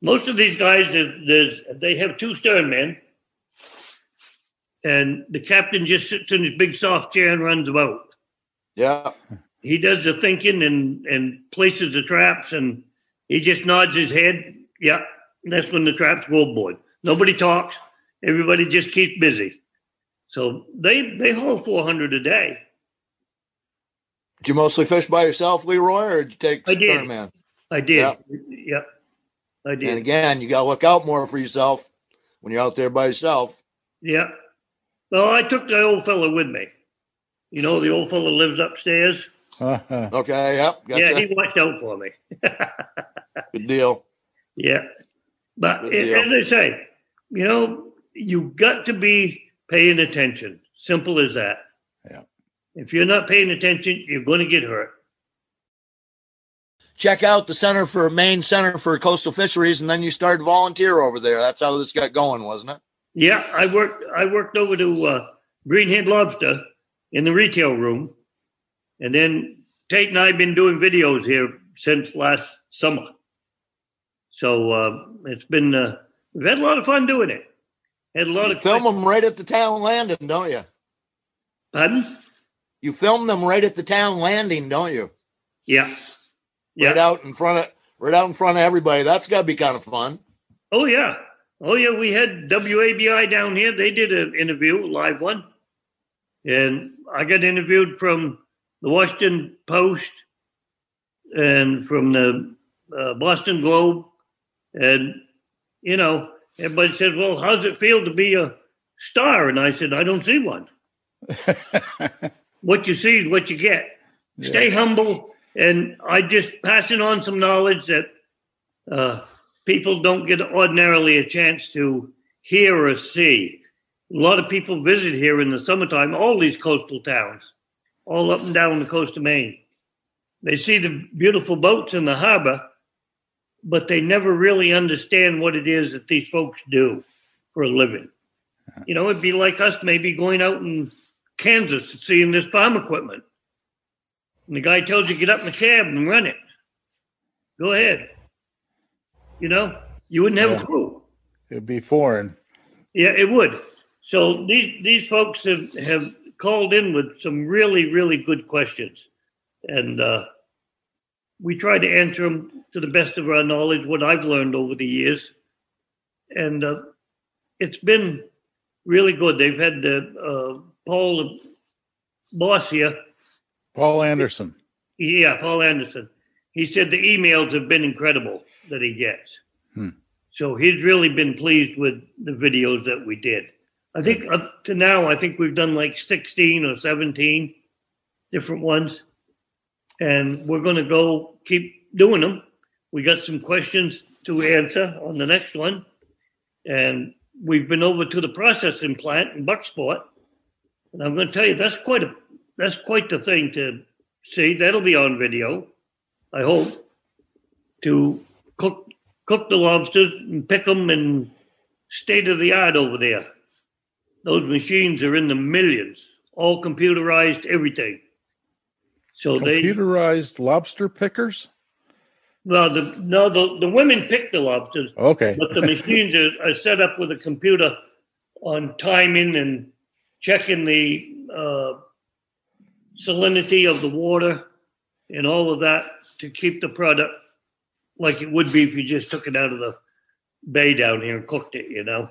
most of these guys, they have two stern men, and the captain just sits in his big soft chair and runs the boat. Yeah. he does the thinking and and places the traps and he just nods his head. Yeah, that's when the traps go aboard. Nobody talks. Everybody just keeps busy. So they they haul four hundred a day. Did you mostly fish by yourself, Leroy, or did you take I did. stern man? I did. Yeah. Yep. I did. And again, you got to look out more for yourself when you're out there by yourself. yeah. Well, I took the old fella with me. You know, the old fella lives upstairs. Uh-huh. Okay, yep, gotcha. Yeah, he watched out for me. Good deal. Yeah. But Good a- deal. as I say, you know, you got to be paying attention. Simple as that. Yeah. If you're not paying attention, you're going to get hurt. Check out the Center for Maine Center for Coastal Fisheries, and then you started volunteer over there. That's how this got going, wasn't it? Yeah, I worked. I worked over to uh, Greenhead Lobster in the retail room, and then Tate and I've been doing videos here since last summer. So uh, it's been uh, we've had a lot of fun doing it. Had a lot You of film them right at the town landing, don't you? Pardon? You film them right at the town landing, don't you? Yeah, yeah. Right out in front of right out in front of everybody. That's got to be kind of fun. Oh yeah, oh yeah. We had WABI down here. They did an interview, a live one, and I got interviewed from the Washington Post and from the uh, Boston Globe, and you know, everybody said, "Well, how's it feel to be a star?" And I said, "I don't see one. What you see is what you get. Stay humble." And I just passing on some knowledge that uh, people don't get ordinarily a chance to hear or see. A lot of people visit here in the summertime, all these coastal towns, all up and down the coast of Maine. They see the beautiful boats in the harbor, but they never really understand what it is that these folks do for a living. You know, it'd be like us maybe going out in Kansas and seeing this farm equipment. And the guy tells you get up in the cab and run it. Go ahead. You know, you wouldn't have Yeah. a clue. It'd be foreign. Yeah, it would. So these these folks have, have called in with some really really good questions, and uh, we try to answer them to the best of our knowledge. What I've learned over the years, and uh, it's been really good. They've had the uh, Paul Boss here. Paul Anderson. Yeah, Paul Anderson. He said the emails have been incredible that he gets. Hmm. So he's really been pleased with the videos that we did. I think up to now, I think we've done like 16 or 17 different ones. And we're going to go keep doing them. We got some questions to answer on the next one. And we've been over to the processing plant in Bucksport, and I'm going to tell you that's quite a that's quite the thing to see. That'll be on video, I hope. To cook cook the lobsters and pick them and state of the art over there. Those machines are in the millions, all computerized, everything. So they Computerized lobster pickers? well, the no, the, the women pick the lobsters, Okay. but the machines are, are set up with a computer on timing and checking the uh, salinity of the water and all of that to keep the product like it would be if you just took it out of the bay down here and cooked it. You know,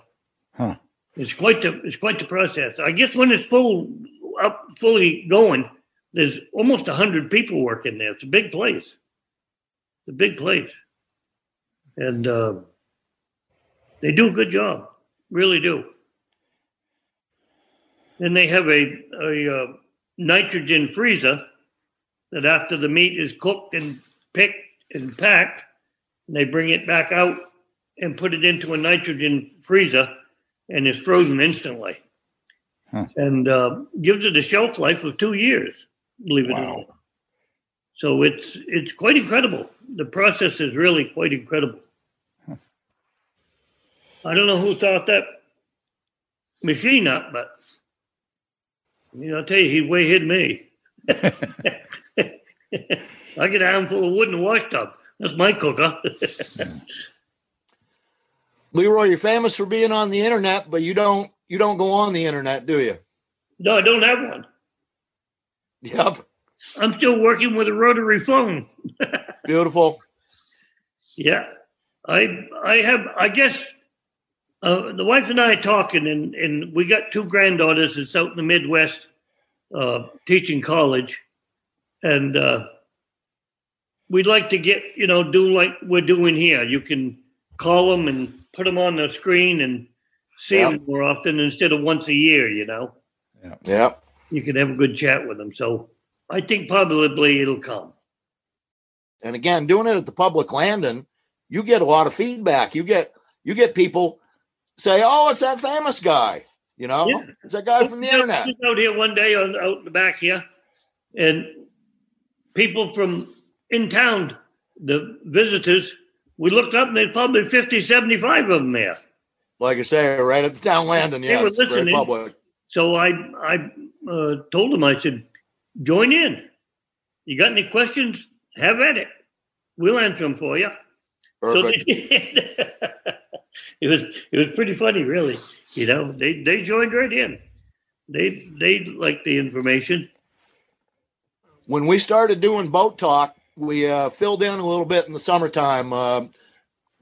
Huh. it's quite the it's quite the process. I guess when it's full up fully going, there's almost a hundred people working there. It's a big place. It's a big place, and uh, they do a good job. Really do. And they have a a uh, nitrogen freezer that after the meat is cooked and picked and packed, they bring it back out and put it into a nitrogen freezer, and it's frozen instantly. Huh. And uh, gives it a shelf life of two years. Believe it or not. So it's it's quite incredible. The process is really quite incredible. I don't know who thought that machine up, but you know, I'll tell you, he way hit me. I get a handful of wood in the wash tub. That's my cooker. Leroy, you're famous for being on the internet, but you don't you don't go on the internet, do you? no, I don't have one. Yep. I'm still working with a rotary phone. Beautiful. Yeah, I I have. I guess uh, the wife and I are talking, and and we got two granddaughters that's out in the Midwest uh, teaching college, and uh, we'd like to get you know do like we're doing here. You can call them and put them on the screen and see Yeah. them more often instead of once a year. You know, Yeah. Yep. You can have a good chat with them. So I think probably it'll come. And again, doing it at the public landing, you get a lot of feedback. You get you get people say, "Oh, it's that famous guy." You know, Yeah. it's that guy from the internet. out here one day on out in the back here, and people from in town, the visitors, we looked up and there's probably 50, 75 of them there. Like I say, right at the town landing. yeah, very public. So I I uh, told them, I said, join in. You got any questions? Have at it. We'll answer them for you. So they Perfect. did. it was it was pretty funny, really. You know, they they joined right in. They they liked the information. when we started doing boat talk, we uh, filled in a little bit in the summertime. Uh,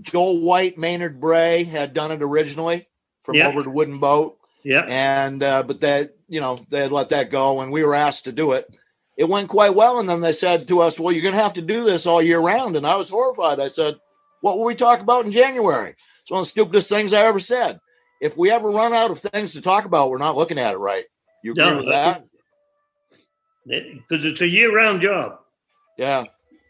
Joel White, Maynard Bray had done it originally from Yeah. over the wooden boat, Yeah. and uh, but they, you know, they had let that go, and we were asked to do it. It went quite well, and then they said to us, "Well, you're going to have to do this all year round." And I was horrified. I said, "What will we talk about in January?" It's one of the stupidest things I ever said. If we ever run out of things to talk about, we're not looking at it right. You agree No, with that? Because it's a year-round job. Yeah. A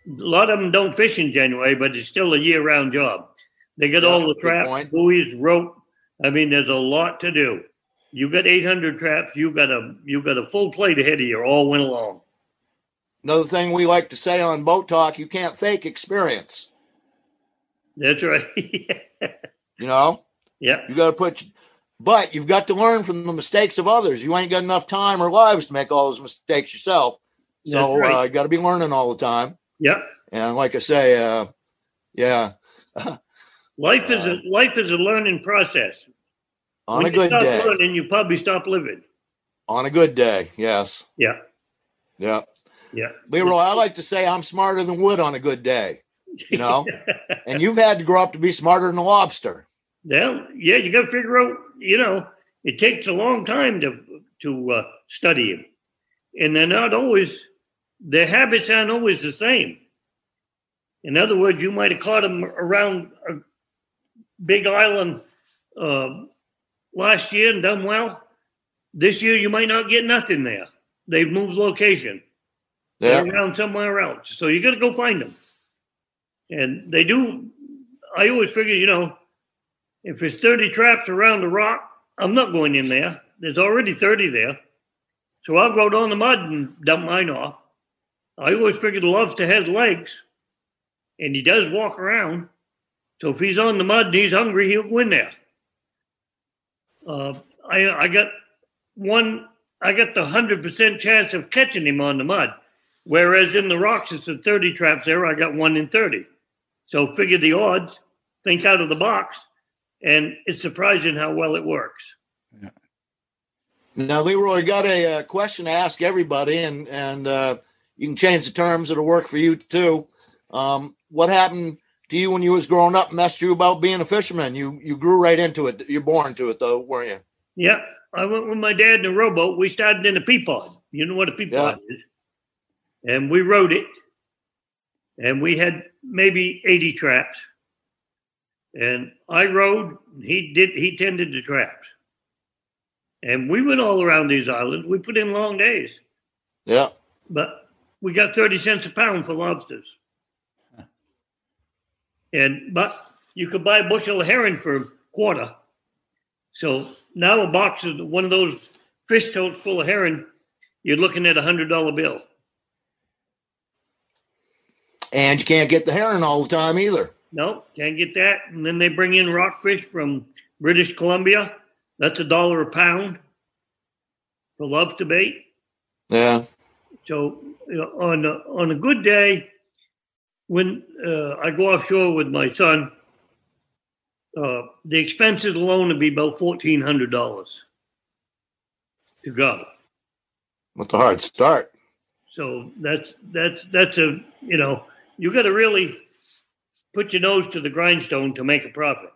lot of them don't fish in January, but it's still a year-round job. They got all the traps, buoys, rope. I mean, there's a lot to do. You got 800 traps. You got a you got a full plate ahead of you all winter long. Another thing we like to say on boat talk, you can't fake experience. That's right. You know, yeah, you got to put, but you've got to learn from the mistakes of others. You ain't got enough time or lives to make all those mistakes yourself. So right. uh, you got to be learning all the time. yeah. And like I say, uh, yeah, Life is a life is a learning process. On when a good day, learning, you probably stop living. on a good day, yes, Yeah, yeah. yeah. Leroy, I like to say I'm smarter than wood on a good day. You know, and you've had to grow up to be smarter than a lobster. Well, yeah, you got to figure out. You know, it takes a long time to to uh, study them, and they're not always. Their habits aren't always the same. In other words, you might have caught them around a big island uh, last year and done well. This year, you might not get nothing there. They've moved location. Yeah, They're around somewhere else. So you got to go find them. And they do. I always figure, you know, If there's 30 traps around the rock, I'm not going in there. There's already 30 there. So I'll go down the mud and dump mine off. I always figured the lobster has legs, and he does walk around. So if he's on the mud and he's hungry, he'll go in there. Uh, I I got one. I got the hundred percent chance of catching him on the mud, whereas in the rocks it's a thirty traps there. I got one in thirty. So figure the odds. Think out of the box, and it's surprising how well it works. Now, Leroy, got a, uh question to ask everybody, and and uh, you can change the terms. It'll work for you too. Um, what happened to you when you was growing up? Messed you about being a fisherman? You you grew right into it. You're born to it, though, weren't you? Yep. I went with my dad in a rowboat. We started in a peapod. You know what a peapod is. And we rode it. And we had maybe 80 traps. And I rode, he did he tended the traps. And we went all around these islands. We put in long days. Yeah. But we got 30 cents a pound for lobsters. And but you could buy a bushel of herring for a quarter. So now a box of one of those fish totes full of herring, you're looking at a hundred dollar bill. And you can't get the herring all the time either. No, can't get that. And then they bring in rockfish from British Columbia. That's a dollar a pound for lobster bait. Yeah. So you know, on a, on a good day, when uh, I go offshore with my son, uh, the expenses alone would be about fourteen hundred dollars to go. With a hard start. So that's that's that's a you know you got to really put your nose to the grindstone to make a profit.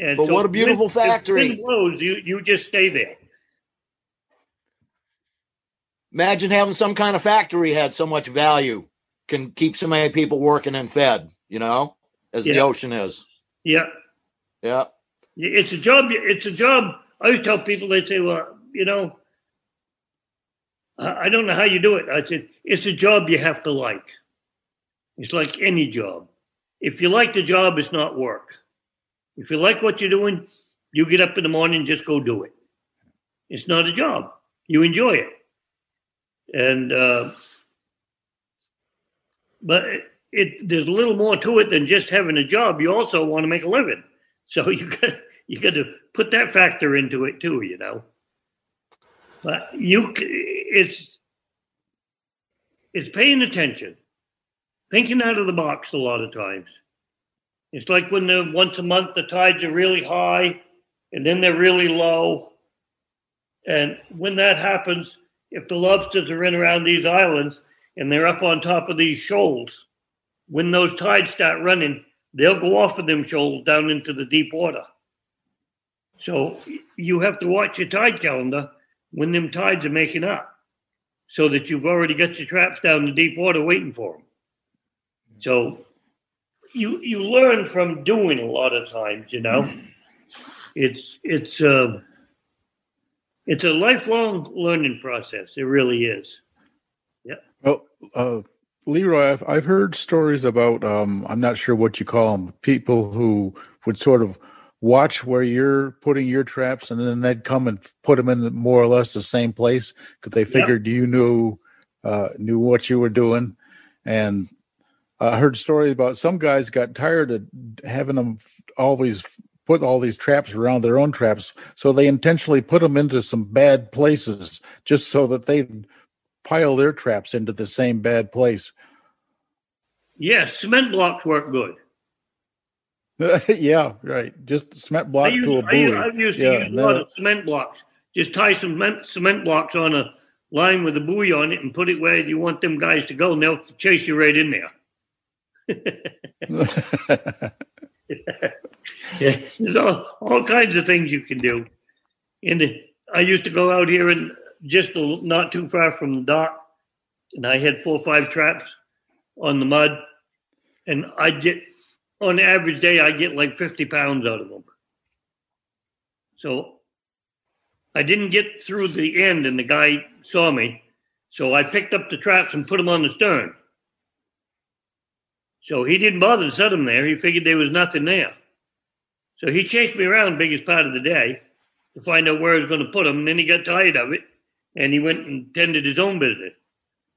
And But what a beautiful if- if factory. wind blows, you you just stay there. Imagine having some kind of factory had so much value, can keep so many people working and fed. You know, as the ocean is. Yeah, Yeah. it's a job. It's a job. I always tell people they say, "Well, you know, I I don't know how you do it." I said, "It's a job you have to like. It's like any job. If you like the job, it's not work. If you like what you're doing, you get up in the morning and just go do it. It's not a job. You enjoy it, and uh, but it, it there's a little more to it than just having a job. You also want to make a living, so you got you got to put that factor into it too. You know, but you it's it's paying attention, thinking out of the box a lot of times. It's like when the once a month the tides are really high and then they're really low. And when that happens, if the lobsters are in around these islands and they're up on top of these shoals, when those tides start running, they'll go off of them shoals down into the deep water. So you have to watch your tide calendar when them tides are making up so that you've already got your traps down the deep water waiting for them. So you you learn from doing a lot of times, you know. It's it's uh, it's a lifelong learning process. It really is. Yeah. Well, uh, Leroy, I've, I've heard stories about, um, I'm not sure what you call them, people who would sort of watch where you're putting your traps and then they'd come and put them in the, more or less the same place because they figured you knew, uh, knew what you were doing. And I heard stories about some guys got tired of having them always put all these traps around their own traps. So they intentionally put them into some bad places just so that they'd pile their traps into the same bad place. Yes, cement blocks work good. yeah, right. Just cement block I to a I buoy. I've used to Yeah, use a lot of cement blocks. Just tie some cement, cement blocks on a line with a buoy on it and put it where you want them guys to go, and they'll chase you right in there. Yeah, there's all, all kinds of things you can do. And the, I used to go out here and just a, not too far from the dock, and I had four or five traps on the mud, and I get on average day I get like fifty pounds out of them. So I didn't get through the end, and the guy saw me, so I picked up the traps and put them on the stern. So he didn't bother to set them there. He figured there was nothing there. So he chased me around the biggest part of the day to find out where I was going to put them. And then he got tired of it and he went and tended his own business.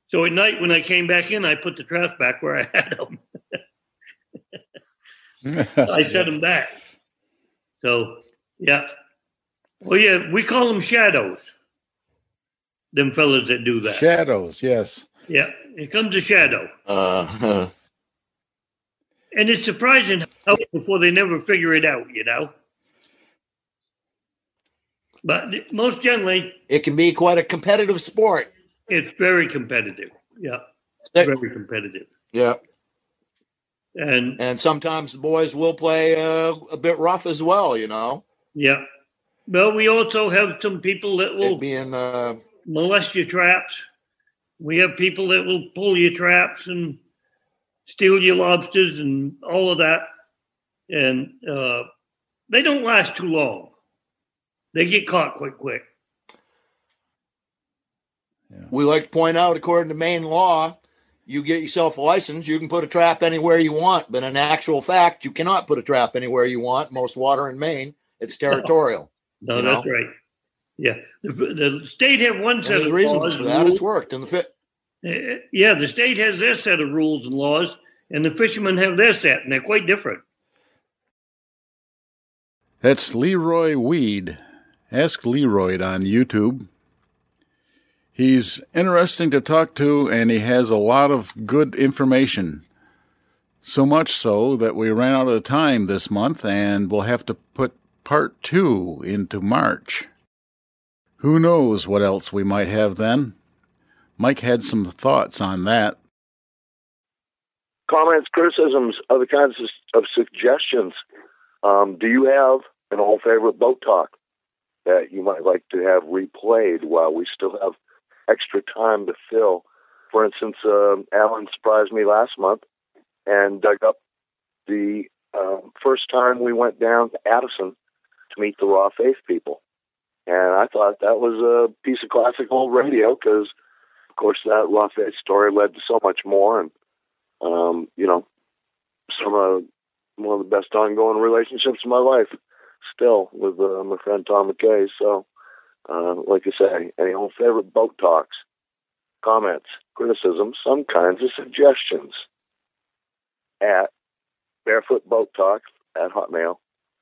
So at night when I came back in, I put the traps back where I had them. I set them back. So, yeah. Well, yeah, we call them shadows. Them fellas that do that. Shadows, yes. Yeah, it comes a shadow. Uh, And it's surprising how before they never figure it out, you know. But most generally, it can be quite a competitive sport. it's very competitive. Yeah, Stick- very competitive. Yeah. And And sometimes the boys will play uh, a bit rough as well, you know. yeah, well, we also have some people that will be in uh, molest your traps. We have people that will pull your traps and steal your lobsters and all of that. And uh, they don't last too long. They get caught quite quick. we like to point out, according to Maine law, you get yourself a license, you can put a trap anywhere you want. But in actual fact, you cannot put a trap anywhere you want. Most water in Maine, it's territorial. No, You that's know? right. Yeah, the, the state have one And set there's of reasons laws for that. It's worked. in the fit. Uh, yeah, the state has their set of rules and laws, and the fishermen have their set, and they're quite different. That's Leroy Weed. Ask Leroy on YouTube. He's interesting to talk to, and he has a lot of good information. So much so that we ran out of time this month, and we'll have to put part two into March. Who knows what else we might have then? Mike had some thoughts on that. comments, criticisms, other kinds of, suggestions. Um, do you have an old favorite boat talk that you might like to have replayed while we still have extra time to fill? For instance, um Alan surprised me last month and dug up the um first time we went down to Addison to meet the Raw Faith people. And I thought that was a piece of classic old radio because, of course, that Faith story led to so much more. And um, you know, some of one of the best ongoing relationships in my life, still with uh, my friend Tom McKay. So, uh, like I say, any old favorite boat talks, comments, criticisms, some kinds of suggestions at Barefoot Boat Talk at Hotmail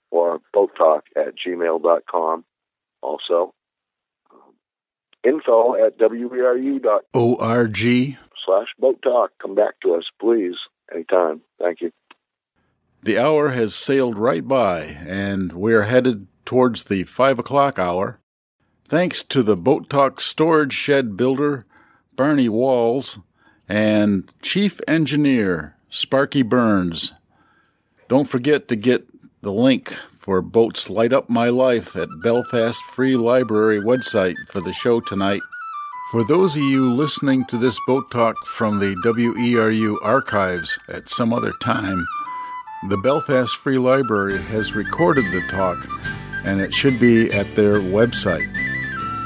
or Boat Talk at gmail.com. Also, info at weru.com ORG. slash boat talk. Come back to us, please, anytime. Thank you. The hour has sailed right by, and we're headed towards the five o'clock hour. Thanks to the Boat Talk storage shed builder, Barney Walls, and Chief Engineer, Sparky Burns. Don't forget to get the link for Boats Light Up My Life at Belfast Free Library website for the show tonight. For those of you listening to this boat talk from the WERU archives at some other time, the Belfast Free Library has recorded the talk and it should be at their website.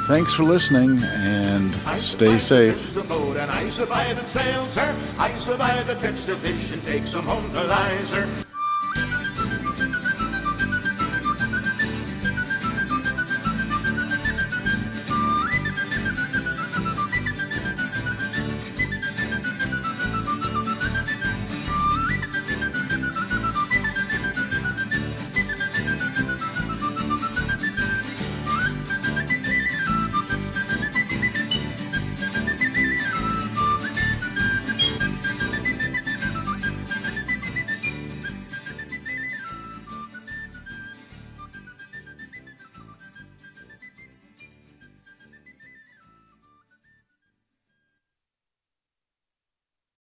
Thanks for listening and stay safe. The boat and I survive and sail, sir. I survive the catch the fish and take some home to lie, sir.